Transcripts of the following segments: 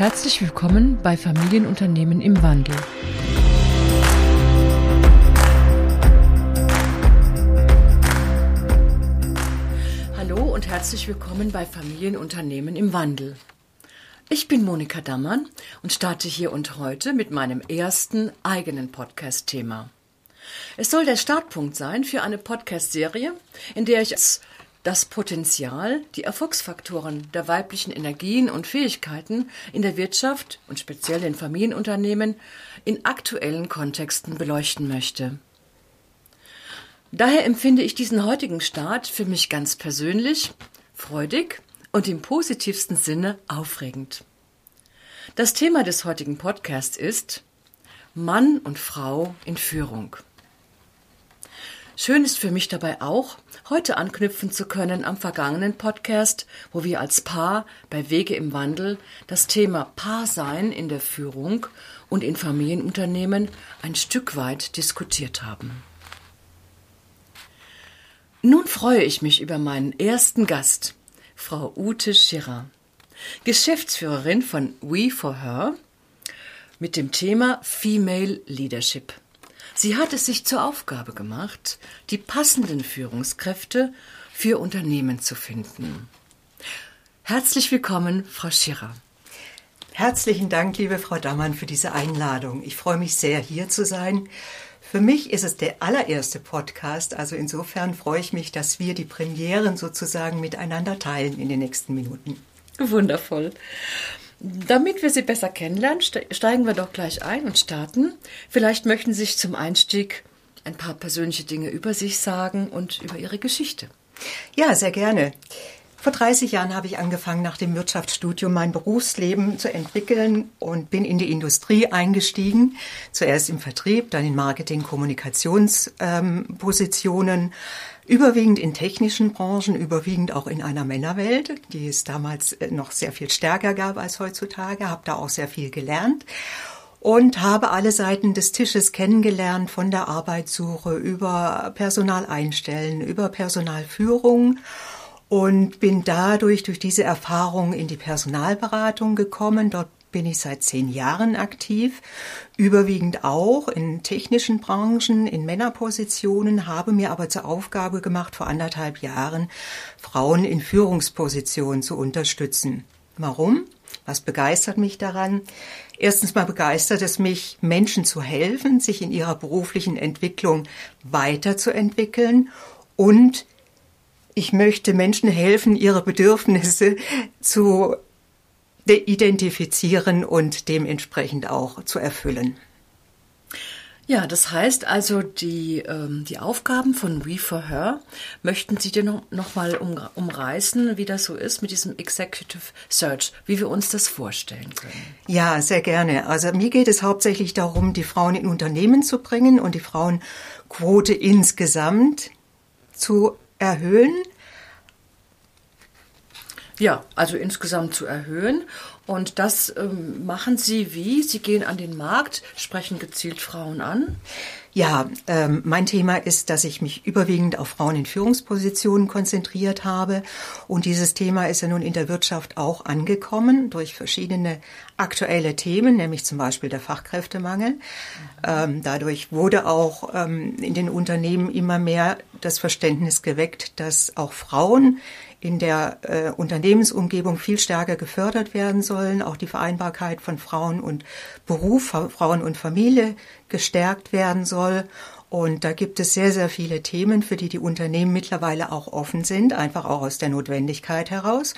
Herzlich willkommen bei Familienunternehmen im Wandel. Hallo und herzlich willkommen bei Familienunternehmen im Wandel. Ich bin Monika Dammann und starte hier und heute mit meinem ersten eigenen Podcast-Thema. Es soll der Startpunkt sein für eine Podcast-Serie, in der ich das Potenzial, die Erfolgsfaktoren der weiblichen Energien und Fähigkeiten in der Wirtschaft und speziell in Familienunternehmen in aktuellen Kontexten beleuchten möchte. Daher empfinde ich diesen heutigen Start für mich ganz persönlich, freudig und im positivsten Sinne aufregend. Das Thema des heutigen Podcasts ist Mann und Frau in Führung. Schön ist für mich dabei auch, heute anknüpfen zu können am vergangenen Podcast, wo wir als Paar bei Wege im Wandel das Thema Paarsein in der Führung und in Familienunternehmen ein Stück weit diskutiert haben. Nun freue ich mich über meinen ersten Gast, Frau Ute Schirrer, Geschäftsführerin von We for Her mit dem Thema Female Leadership. Sie hat es sich zur Aufgabe gemacht, die passenden Führungskräfte für Unternehmen zu finden. Herzlich willkommen, Frau Schirrer. Herzlichen Dank, liebe Frau Dammann, für diese Einladung. Ich freue mich sehr, hier zu sein. Für mich ist es der allererste Podcast, also insofern freue ich mich, dass wir die Premieren sozusagen miteinander teilen in den nächsten Minuten. Wundervoll. Damit wir Sie besser kennenlernen, steigen wir doch gleich ein und starten. Vielleicht möchten Sie sich zum Einstieg ein paar persönliche Dinge über sich sagen und über Ihre Geschichte. Ja, sehr gerne. Vor 30 Jahren habe ich angefangen, nach dem Wirtschaftsstudium mein Berufsleben zu entwickeln und bin in die Industrie eingestiegen. Zuerst im Vertrieb, dann in Marketing, Kommunikationspositionen. Ähm, überwiegend in technischen Branchen, überwiegend auch in einer Männerwelt, die es damals äh, noch sehr viel stärker gab als heutzutage, habe da auch sehr viel gelernt und habe alle Seiten des Tisches kennengelernt, von der Arbeitssuche über Personal einstellen, über Personalführung und bin dadurch durch diese Erfahrung in die Personalberatung gekommen. Dort bin ich seit zehn Jahren aktiv, überwiegend auch in technischen Branchen, in Männerpositionen, habe mir aber zur Aufgabe gemacht, vor anderthalb Jahren Frauen in Führungspositionen zu unterstützen. Warum? Was begeistert mich daran? Erstens mal begeistert es mich, Menschen zu helfen, sich in ihrer beruflichen Entwicklung weiterzuentwickeln und ich möchte Menschen helfen, ihre Bedürfnisse zu identifizieren und dementsprechend auch zu erfüllen. Ja, das heißt also, die, ähm, die Aufgaben von We for Her möchten Sie dir noch, noch mal um, umreißen, wie das so ist mit diesem Executive Search, wie wir uns das vorstellen können. Ja, sehr gerne. Also mir geht es hauptsächlich darum, die Frauen in Unternehmen zu bringen und die Frauenquote insgesamt zu erhöhen ja, also insgesamt zu erhöhen. Und das ähm, machen Sie wie? Sie gehen an den Markt, sprechen gezielt Frauen an? Ja, ähm, mein Thema ist, dass ich mich überwiegend auf Frauen in Führungspositionen konzentriert habe. Und dieses Thema ist ja nun in der Wirtschaft auch angekommen durch verschiedene aktuelle Themen, nämlich zum Beispiel der Fachkräftemangel. Ähm, dadurch wurde auch ähm, in den Unternehmen immer mehr das Verständnis geweckt, dass auch Frauen in der äh, Unternehmensumgebung viel stärker gefördert werden sollen, auch die Vereinbarkeit von Frauen und Beruf, Frauen und Familie gestärkt werden soll. Und da gibt es sehr, sehr viele Themen, für die die Unternehmen mittlerweile auch offen sind, einfach auch aus der Notwendigkeit heraus.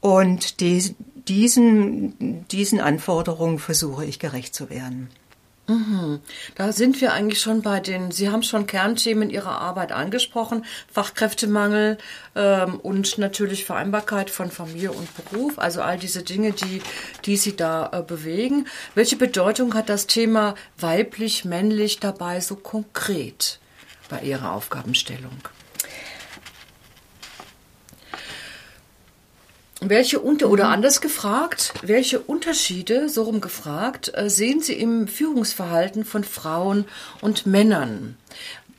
Und die, diesen, diesen Anforderungen versuche ich gerecht zu werden. Mhm. Da sind wir eigentlich schon bei den, Sie haben schon Kernthemen Ihrer Arbeit angesprochen, Fachkräftemangel ähm, und natürlich Vereinbarkeit von Familie und Beruf, also all diese Dinge, die, die Sie da äh, bewegen. Welche Bedeutung hat das Thema weiblich, männlich dabei so konkret bei Ihrer Aufgabenstellung? Welche unter oder mhm. anders gefragt, welche Unterschiede, so rum gefragt, äh, sehen Sie im Führungsverhalten von Frauen und Männern?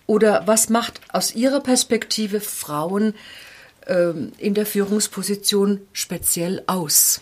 Oder was macht aus Ihrer Perspektive Frauen ähm, in der Führungsposition speziell aus?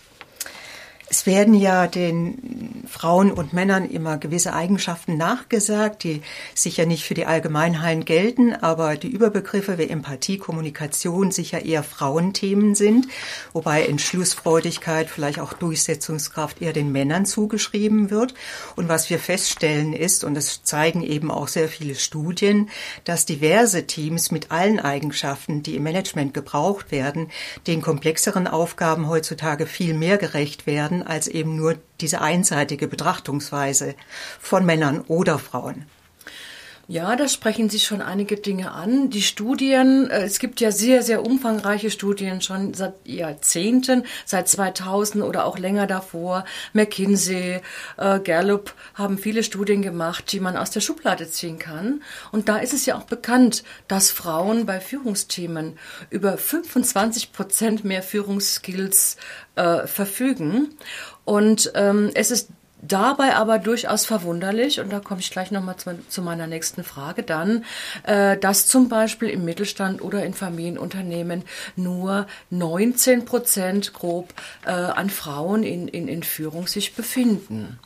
Es werden ja den Frauen und Männern immer gewisse Eigenschaften nachgesagt, die sicher nicht für die Allgemeinheit gelten, aber die Überbegriffe wie Empathie, Kommunikation sicher eher Frauenthemen sind, wobei Entschlussfreudigkeit, vielleicht auch Durchsetzungskraft eher den Männern zugeschrieben wird. Und was wir feststellen ist, und das zeigen eben auch sehr viele Studien, dass diverse Teams mit allen Eigenschaften, die im Management gebraucht werden, den komplexeren Aufgaben heutzutage viel mehr gerecht werden werden als eben nur diese einseitige Betrachtungsweise von Männern oder Frauen. Ja, da sprechen Sie schon einige Dinge an. Die Studien, äh, es gibt ja sehr, sehr umfangreiche Studien schon seit Jahrzehnten, seit 2000 oder auch länger davor. McKinsey, äh, Gallup haben viele Studien gemacht, die man aus der Schublade ziehen kann. Und da ist es ja auch bekannt, dass Frauen bei Führungsthemen über 25 Prozent mehr Führungsskills äh, verfügen. Und ähm, es ist Dabei aber durchaus verwunderlich, und da komme ich gleich nochmal zu, zu meiner nächsten Frage dann, äh, dass zum Beispiel im Mittelstand oder in Familienunternehmen nur 19 Prozent grob äh, an Frauen in, in, in Führung sich befinden.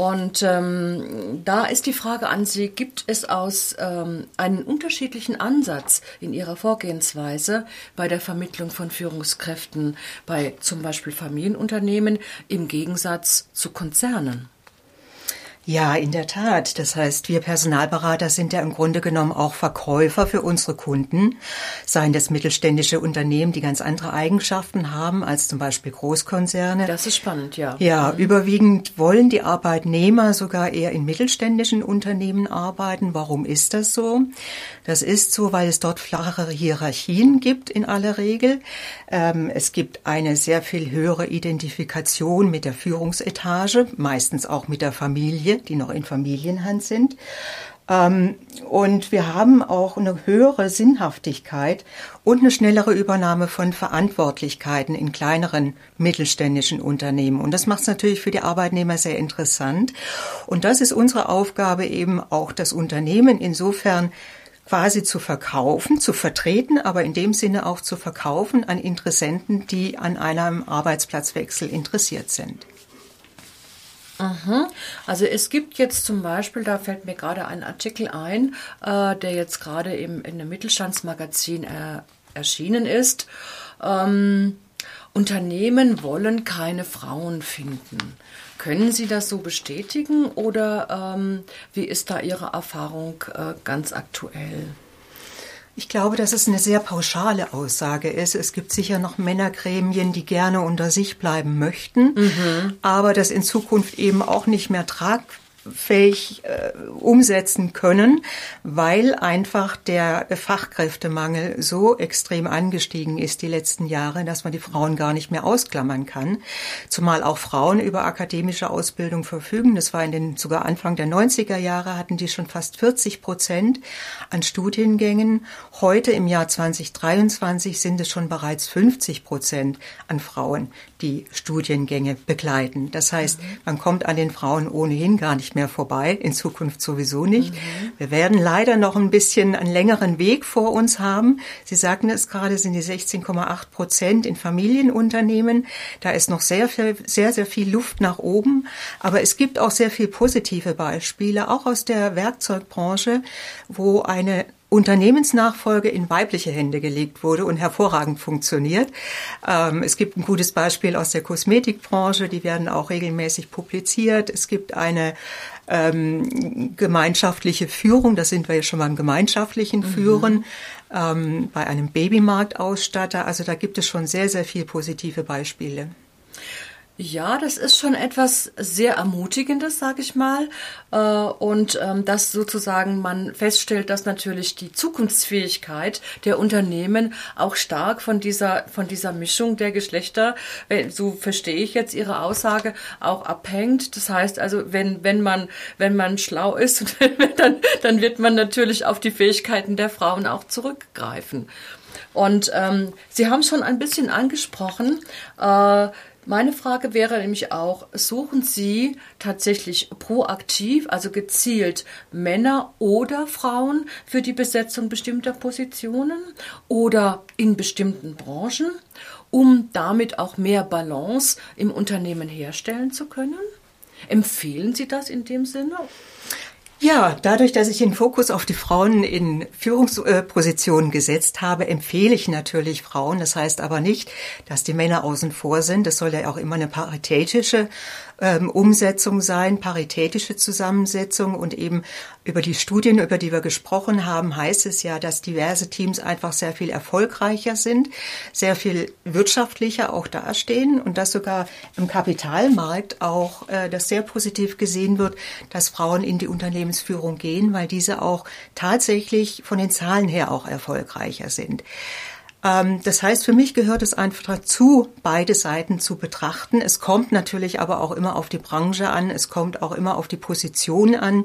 Und ähm, da ist die Frage an Sie, gibt es aus ähm, einen unterschiedlichen Ansatz in Ihrer Vorgehensweise bei der Vermittlung von Führungskräften bei zum Beispiel Familienunternehmen im Gegensatz zu Konzernen? Ja, in der Tat. Das heißt, wir Personalberater sind ja im Grunde genommen auch Verkäufer für unsere Kunden, seien das mittelständische Unternehmen, die ganz andere Eigenschaften haben als zum Beispiel Großkonzerne. Das ist spannend, ja. Ja, mhm. überwiegend wollen die Arbeitnehmer sogar eher in mittelständischen Unternehmen arbeiten. Warum ist das so? Das ist so, weil es dort flachere Hierarchien gibt in aller Regel. Ähm, es gibt eine sehr viel höhere Identifikation mit der Führungsetage, meistens auch mit der Familie Familie, die noch in Familienhand sind. Ähm, und wir haben auch eine höhere Sinnhaftigkeit und eine schnellere Übernahme von Verantwortlichkeiten in kleineren mittelständischen Unternehmen. Und das macht es natürlich für die Arbeitnehmer sehr interessant. Und das ist unsere Aufgabe eben auch das Unternehmen insofern quasi zu verkaufen, zu vertreten, aber in dem Sinne auch zu verkaufen an Interessenten, die an einem Arbeitsplatzwechsel interessiert sind. Mhm. Also es gibt jetzt zum Beispiel, da fällt mir gerade ein Artikel ein, äh, der jetzt gerade im, in einem Mittelstandsmagazin äh, erschienen ist. Ähm, Unternehmen wollen keine Frauen finden. Können Sie das so bestätigen oder ähm, wie ist da Ihre Erfahrung äh, ganz aktuell? Ich glaube, dass es eine sehr pauschale Aussage ist. Es gibt sicher noch Männergremien, die gerne unter sich bleiben möchten, mhm. aber das in Zukunft eben auch nicht mehr tragbar fähig äh, umsetzen können, weil einfach der Fachkräftemangel so extrem angestiegen ist die letzten Jahre, dass man die Frauen gar nicht mehr ausklammern kann. Zumal auch Frauen über akademische Ausbildung verfügen. Das war in den sogar Anfang der 90er Jahre hatten die schon fast 40 Prozent an Studiengängen. Heute im Jahr 2023 sind es schon bereits 50 Prozent an Frauen, die Studiengänge begleiten. Das heißt, man kommt an den Frauen ohnehin gar nicht mehr vorbei, in Zukunft sowieso nicht. Mhm. Wir werden leider noch ein bisschen einen längeren Weg vor uns haben. Sie sagten es gerade, sind die 16,8 Prozent in Familienunternehmen. Da ist noch sehr, viel, sehr, sehr viel Luft nach oben. Aber es gibt auch sehr viel positive Beispiele, auch aus der Werkzeugbranche, wo eine Unternehmensnachfolge in weibliche Hände gelegt wurde und hervorragend funktioniert. Ähm, es gibt ein gutes Beispiel aus der Kosmetikbranche, die werden auch regelmäßig publiziert. Es gibt eine ähm, gemeinschaftliche Führung, da sind wir ja schon beim gemeinschaftlichen mhm. Führen, mhm. ähm, bei einem Babymarktausstatter. Also da gibt es schon sehr, sehr viel positive Beispiele. Ja, das ist schon etwas sehr Ermutigendes, sage ich mal. Äh, und ähm, dass sozusagen man feststellt, dass natürlich die Zukunftsfähigkeit der Unternehmen auch stark von dieser, von dieser Mischung der Geschlechter, so verstehe ich jetzt Ihre Aussage, auch abhängt. Das heißt also, wenn, wenn man, wenn man schlau ist, dann, dann wird man natürlich auf die Fähigkeiten der Frauen auch zurückgreifen. Und ähm, Sie haben schon ein bisschen angesprochen, äh, meine Frage wäre nämlich auch, suchen Sie tatsächlich proaktiv, also gezielt Männer oder Frauen für die Besetzung bestimmter Positionen oder in bestimmten Branchen? um damit auch mehr Balance im Unternehmen herstellen zu können? Empfehlen Sie das in dem Sinne? Ja, dadurch, dass ich den Fokus auf die Frauen in Führungspositionen gesetzt habe, empfehle ich natürlich Frauen. Das heißt aber nicht, dass die Männer außen vor sind. Es soll ja auch immer eine paritätische ähm, Umsetzung sein, paritätische Zusammensetzung und eben über die Studien, über die wir gesprochen haben, heißt es ja, dass diverse Teams einfach sehr viel erfolgreicher sind, sehr viel wirtschaftlicher auch dastehen und dass sogar im Kapitalmarkt auch äh, das sehr positiv gesehen wird, dass Frauen in die Unternehmensführung gehen, weil diese auch tatsächlich von den Zahlen her auch erfolgreicher sind. Ähm, das heißt, für mich gehört es einfach dazu, beide Seiten zu betrachten. Es kommt natürlich aber auch immer auf die Branche an, es kommt auch immer auf die Position an.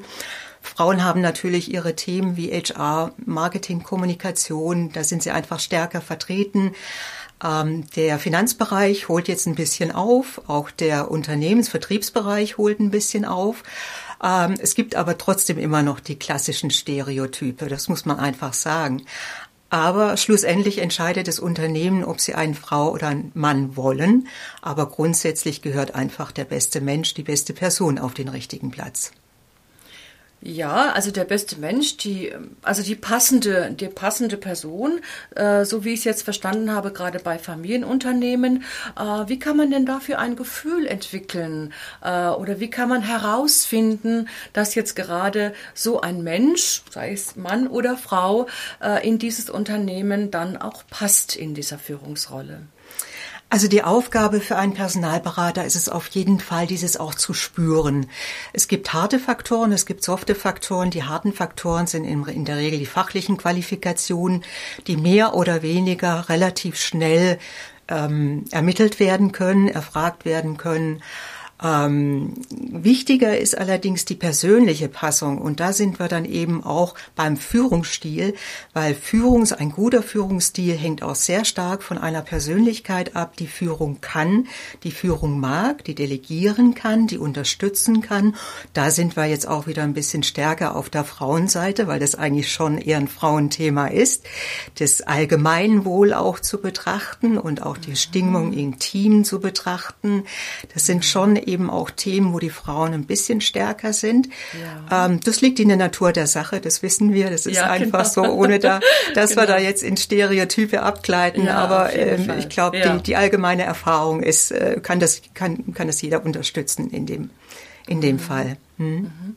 Frauen haben natürlich ihre Themen wie HR, Marketing, Kommunikation, da sind sie einfach stärker vertreten. Ähm, der Finanzbereich holt jetzt ein bisschen auf, auch der Unternehmensvertriebsbereich holt ein bisschen auf. Ähm, es gibt aber trotzdem immer noch die klassischen Stereotype, das muss man einfach sagen. Aber schlussendlich entscheidet das Unternehmen, ob sie eine Frau oder einen Mann wollen. Aber grundsätzlich gehört einfach der beste Mensch, die beste Person auf den richtigen Platz. Ja, also der beste Mensch, die, also die passende, die passende Person, äh, so wie ich es jetzt verstanden habe, gerade bei Familienunternehmen. Äh, wie kann man denn dafür ein Gefühl entwickeln? Äh, oder wie kann man herausfinden, dass jetzt gerade so ein Mensch, sei es Mann oder Frau, äh, in dieses Unternehmen dann auch passt in dieser Führungsrolle? Also die Aufgabe für einen Personalberater ist es auf jeden Fall, dieses auch zu spüren. Es gibt harte Faktoren, es gibt softe Faktoren. Die harten Faktoren sind in, der Regel die fachlichen Qualifikationen, die mehr oder weniger relativ schnell ähm, ermittelt werden können, erfragt werden können. Ähm, wichtiger ist allerdings die persönliche Passung und da sind wir dann eben auch beim Führungsstil, weil Führungs, ein guter Führungsstil hängt auch sehr stark von einer Persönlichkeit ab, die Führung kann, die Führung mag, die delegieren kann, die unterstützen kann. Da sind wir jetzt auch wieder ein bisschen stärker auf der Frauenseite, weil das eigentlich schon eher ein Frauenthema ist, das Allgemeinwohl auch zu betrachten und auch die Stimmung im Team zu betrachten. Das sind schon eben auch Themen, wo die Frauen ein bisschen stärker sind. Ja. Ähm, das liegt in der Natur der Sache, das wissen wir. Das ist ja, einfach genau. so, ohne da, dass genau. wir da jetzt in Stereotype abgleiten. Ja, Aber ähm, ich glaube, die, die allgemeine Erfahrung ist, äh, kann das, kann, kann das jeder unterstützen in dem, in dem mhm. Fall. Hm? Mhm.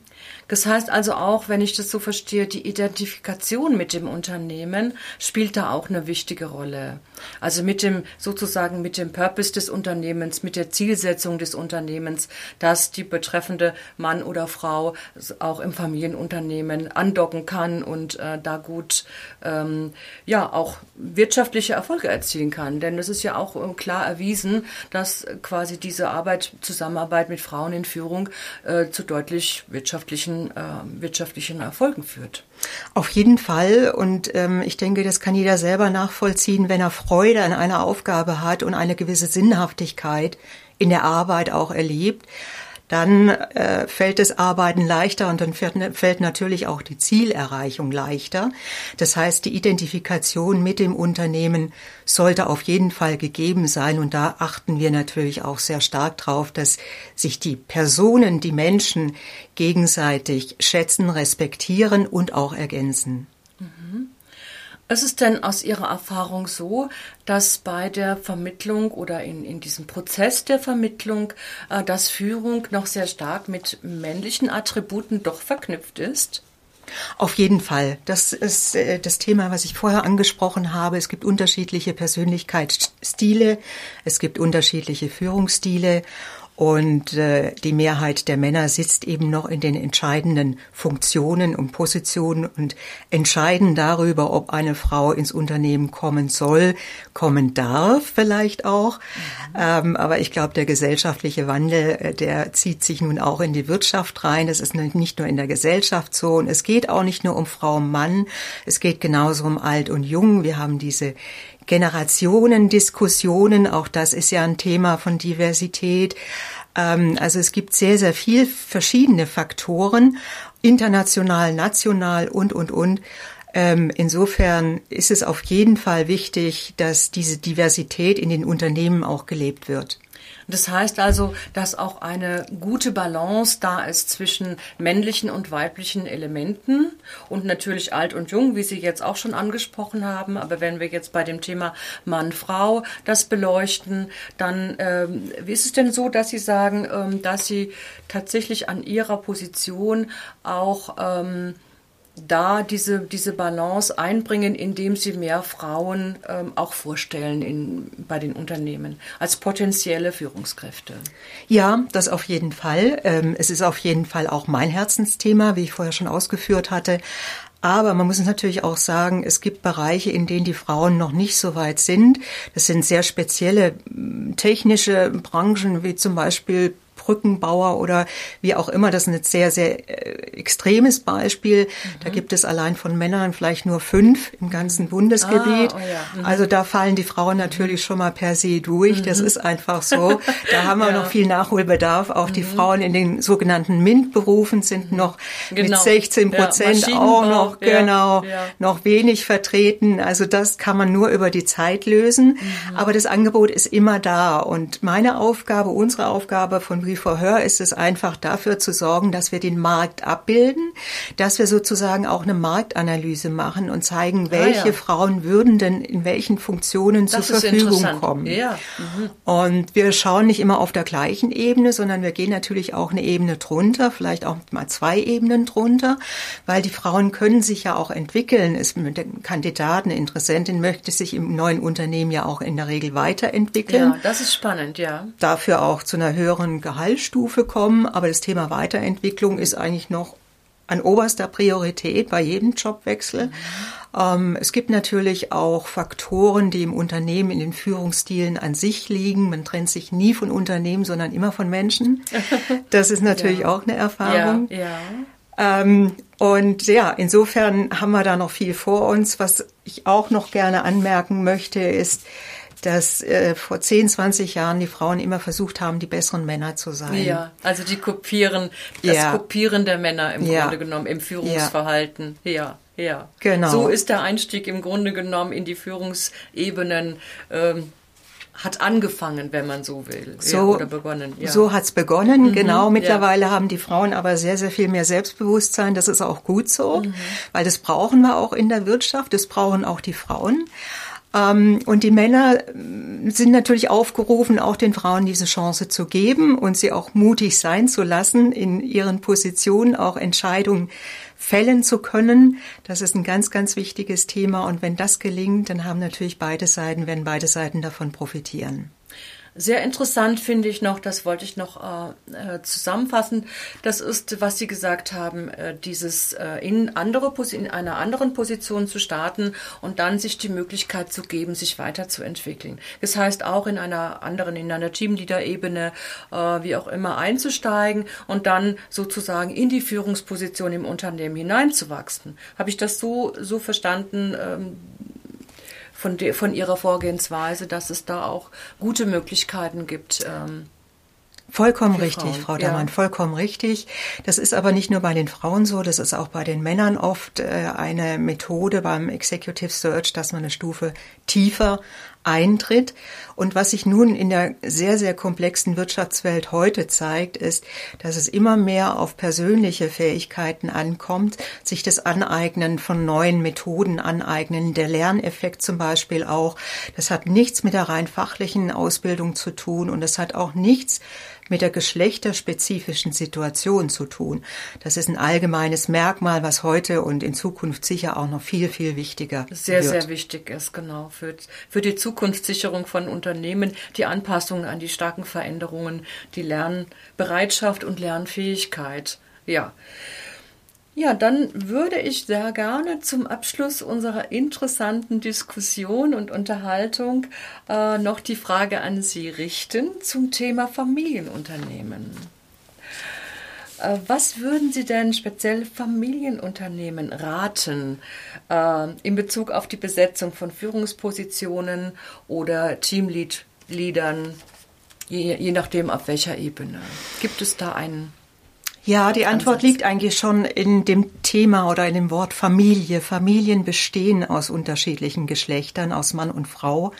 Das heißt also auch, wenn ich das so verstehe, die Identifikation mit dem Unternehmen spielt da auch eine wichtige Rolle. Also mit dem, sozusagen mit dem Purpose des Unternehmens, mit der Zielsetzung des Unternehmens, dass die betreffende Mann oder Frau auch im Familienunternehmen andocken kann und äh, da gut, ähm, ja, auch wirtschaftliche Erfolge erzielen kann. Denn es ist ja auch äh, klar erwiesen, dass quasi diese Arbeit, Zusammenarbeit mit Frauen in Führung äh, zu deutlich wirtschaftlichen äh, wirtschaftlichen Erfolgen führt. Auf jeden Fall. Und ähm, ich denke, das kann jeder selber nachvollziehen, wenn er Freude an einer Aufgabe hat und eine gewisse Sinnhaftigkeit in der Arbeit auch erlebt dann äh, fällt das Arbeiten leichter und dann fällt, fällt natürlich auch die Zielerreichung leichter. Das heißt, die Identifikation mit dem Unternehmen sollte auf jeden Fall gegeben sein und da achten wir natürlich auch sehr stark drauf, dass sich die Personen, die Menschen gegenseitig schätzen, respektieren und auch ergänzen. Mhm. Ist es denn aus Ihrer Erfahrung so, dass bei der Vermittlung oder in, in diesem Prozess der Vermittlung, äh, dass Führung noch sehr stark mit männlichen Attributen doch verknüpft ist? Auf jeden Fall. Das ist äh, das Thema, was ich vorher angesprochen habe. Es gibt unterschiedliche Persönlichkeitsstile, es gibt unterschiedliche Führungsstile und äh, die Mehrheit der Männer sitzt eben noch in den entscheidenden Funktionen und Positionen und entscheiden darüber, ob eine Frau ins Unternehmen kommen soll, kommen darf vielleicht auch. Ähm, aber ich glaube, der gesellschaftliche Wandel, äh, der zieht sich nun auch in die Wirtschaft rein. Es ist nicht nur in der Gesellschaft so. Und es geht auch nicht nur um Frau und Mann. Es geht genauso um Alt und Jung. Wir haben diese Generationendiskussionen, auch das ist ja ein Thema von Diversität. Ähm, also es gibt sehr, sehr viel verschiedene Faktoren, international, national und, und, und, Ähm, insofern ist es auf jeden Fall wichtig, dass diese Diversität in den Unternehmen auch gelebt wird. Das heißt also, dass auch eine gute Balance da ist zwischen männlichen und weiblichen Elementen und natürlich alt und jung, wie Sie jetzt auch schon angesprochen haben. Aber wenn wir jetzt bei dem Thema Mann-Frau das beleuchten, dann ähm, wie ist es denn so, dass Sie sagen, ähm, dass Sie tatsächlich an Ihrer Position auch ähm, da diese, diese Balance einbringen, indem sie mehr Frauen ähm, auch vorstellen in, bei den Unternehmen als potenzielle Führungskräfte. Ja, das auf jeden Fall. Ähm, es ist auf jeden Fall auch mein Herzensthema, wie ich vorher schon ausgeführt hatte. Aber man muss natürlich auch sagen, es gibt Bereiche, in denen die Frauen noch nicht so weit sind. Das sind sehr spezielle technische Branchen, wie zum Beispiel Brückenbauer oder wie auch immer. Das ist ein sehr, sehr äh, extremes Beispiel. Mhm. Da gibt es allein von Männern vielleicht nur fünf im ganzen Bundesgebiet. Ah, oh ja. mhm. Also da fallen die Frauen natürlich schon mal per se durch. Mhm. Das ist einfach so. Da haben wir ja. noch viel Nachholbedarf. Auch die mhm. Frauen in den sogenannten MINT-Berufen sind mhm. noch genau. mit 16 Prozent ja, auch noch, genau, noch wenig vertreten. Also das kann man nur über die Zeit lösen. Mhm. Aber das Angebot ist immer da. Und meine Aufgabe, unsere Aufgabe von Brief for Her ist es einfach dafür zu sorgen, dass wir den Markt abbilden, dass wir sozusagen auch eine Marktanalyse machen und zeigen, welche ah, ja. Frauen würden denn in welchen Funktionen das zur Verfügung kommen. Ja. Mhm. Und wir schauen nicht immer auf der gleichen Ebene, sondern wir gehen natürlich auch eine Ebene drunter, vielleicht auch mal zwei Ebenen drunter, weil die Frauen können sich ja auch entwickeln. Es Kandidaten, Interessentin möchte sich im neuen Unternehmen ja auch in der Regel weiterentwickeln. Ja, das ist spannend, ja. Dafür auch zu einer höheren Gehalt Fallstufe kommen, aber das Thema Weiterentwicklung ist eigentlich noch an oberster Priorität bei jedem Jobwechsel. Ähm, es gibt natürlich auch Faktoren, die im Unternehmen in den Führungsstilen an sich liegen. Man trennt sich nie von Unternehmen, sondern immer von Menschen. Das ist natürlich ja. auch eine Erfahrung. Ja, ja. Ähm, und ja, insofern haben wir da noch viel vor uns. Was ich auch noch gerne anmerken möchte, ist, dass äh, vor 10, 20 Jahren die Frauen immer versucht haben, die besseren Männer zu sein. Ja, also die kopieren, das ja. Kopieren der Männer im ja. Grunde genommen im Führungsverhalten. Ja. ja. Genau. So ist der Einstieg im Grunde genommen in die Führungsebenen ähm, hat angefangen, wenn man so will. So, oder begonnen. Ja. So hat's begonnen, mhm, genau. Mittlerweile ja. haben die Frauen aber sehr, sehr viel mehr Selbstbewusstsein. Das ist auch gut so, mhm. weil das brauchen wir auch in der Wirtschaft. Das brauchen auch die Frauen. Ähm, und die Männer äh, sind natürlich aufgerufen, auch den Frauen diese Chance zu geben und sie auch mutig sein zu lassen, in ihren Positionen auch Entscheidungen fällen zu können. Das ist ein ganz, ganz wichtiges Thema. Und wenn das gelingt, dann haben natürlich beide Seiten, werden beide Seiten davon profitieren. Sehr interessant finde ich noch, das wollte ich noch äh, äh, zusammenfassen, das ist, was Sie gesagt haben, äh, dieses äh, in, andere, in einer anderen Position zu starten und dann sich die Möglichkeit zu geben, sich weiterzuentwickeln. Das heißt auch in einer anderen, in einer Teamleader-Ebene, äh, wie auch immer, einzusteigen und dann sozusagen in die Führungsposition im Unternehmen hineinzuwachsen. Habe ich das so, so verstanden? Ähm, von, de, von ihrer Vorgehensweise, dass es da auch gute Möglichkeiten gibt. Ähm, Vollkommen richtig. Frau Dammann, ja. vollkommen richtig. Das ist aber nicht nur bei den Frauen so, das ist auch bei den Männern oft äh, eine Methode beim Executive Search, dass man eine Stufe tiefer eintritt. Und was sich nun in der sehr, sehr komplexen Wirtschaftswelt heute zeigt, ist, dass es immer mehr auf persönliche Fähigkeiten ankommt, sich das Aneignen von neuen Methoden aneignen, der Lerneffekt zum Beispiel auch. Das hat nichts mit der rein fachlichen Ausbildung zu tun und es hat auch nichts mit der geschlechterspezifischen Situation zu tun. Das ist ein allgemeines Merkmal, was heute und in Zukunft sicher auch noch viel, viel wichtiger sehr, wird. Sehr, sehr wichtig ist, genau, für, für die Zukunftssicherung von Unternehmen, die Anpassung an die starken Veränderungen, die Lernbereitschaft und Lernfähigkeit. Ja. Ja, dann würde ich sehr gerne zum Abschluss unserer interessanten Diskussion und Unterhaltung äh, noch die Frage an Sie richten zum Thema Familienunternehmen. Äh, was würden Sie denn speziell Familienunternehmen raten äh, in Bezug auf die Besetzung von Führungspositionen oder Teamleadern, je, je nachdem auf welcher Ebene? Gibt es da einen Ja, die Antwort Ansatz? liegt eigentlich schon in dem Thema oder in dem Wort Familie. Familien bestehen aus unterschiedlichen Geschlechtern, aus Mann und Frau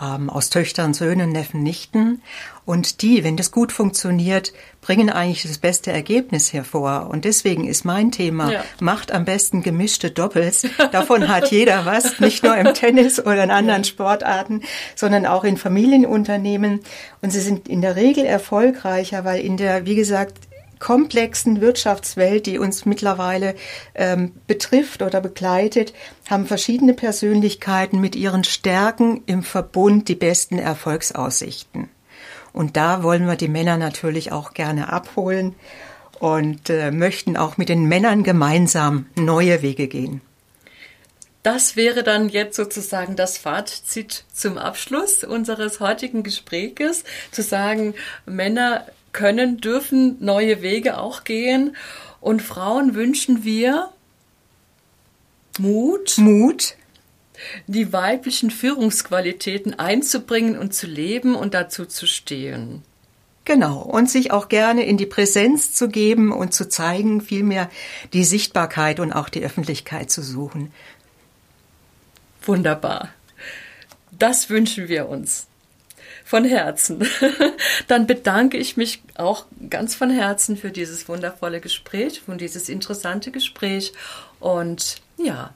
ähm, aus Töchtern, Söhnen, Neffen, Nichten. Und die, wenn das gut funktioniert, bringen eigentlich das beste Ergebnis hervor. Und deswegen ist mein Thema, ja. macht am besten gemischte Doppels. Davon hat jeder was, nicht nur im Tennis oder in anderen Sportarten, sondern auch in Familienunternehmen. Und sie sind in der Regel erfolgreicher, weil in der, wie gesagt, komplexen Wirtschaftswelt, die uns mittlerweile ähm, betrifft oder begleitet, haben verschiedene Persönlichkeiten mit ihren Stärken im Verbund die besten Erfolgsaussichten. Und da wollen wir die Männer natürlich auch gerne abholen und äh, möchten auch mit den Männern gemeinsam neue Wege gehen. Das wäre dann jetzt sozusagen das Fazit zum Abschluss unseres heutigen Gespräches, zu sagen, Männer können, dürfen neue Wege auch gehen. Und Frauen wünschen wir Mut. Mut. Die weiblichen Führungsqualitäten einzubringen und zu leben und dazu zu stehen. Genau, und sich auch gerne in die Präsenz zu geben und zu zeigen, vielmehr die Sichtbarkeit und auch die Öffentlichkeit zu suchen. Wunderbar. Das wünschen wir uns von Herzen. Dann bedanke ich mich auch ganz von Herzen für dieses wundervolle Gespräch und dieses interessante Gespräch und ja,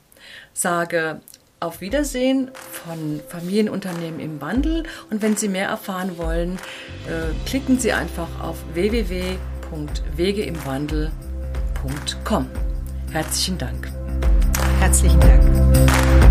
sage auf Wiedersehen von Familienunternehmen im Wandel und wenn Sie mehr erfahren wollen, äh, klicken Sie einfach auf www.wegeimwandel.com. Herzlichen Dank. Herzlichen Dank.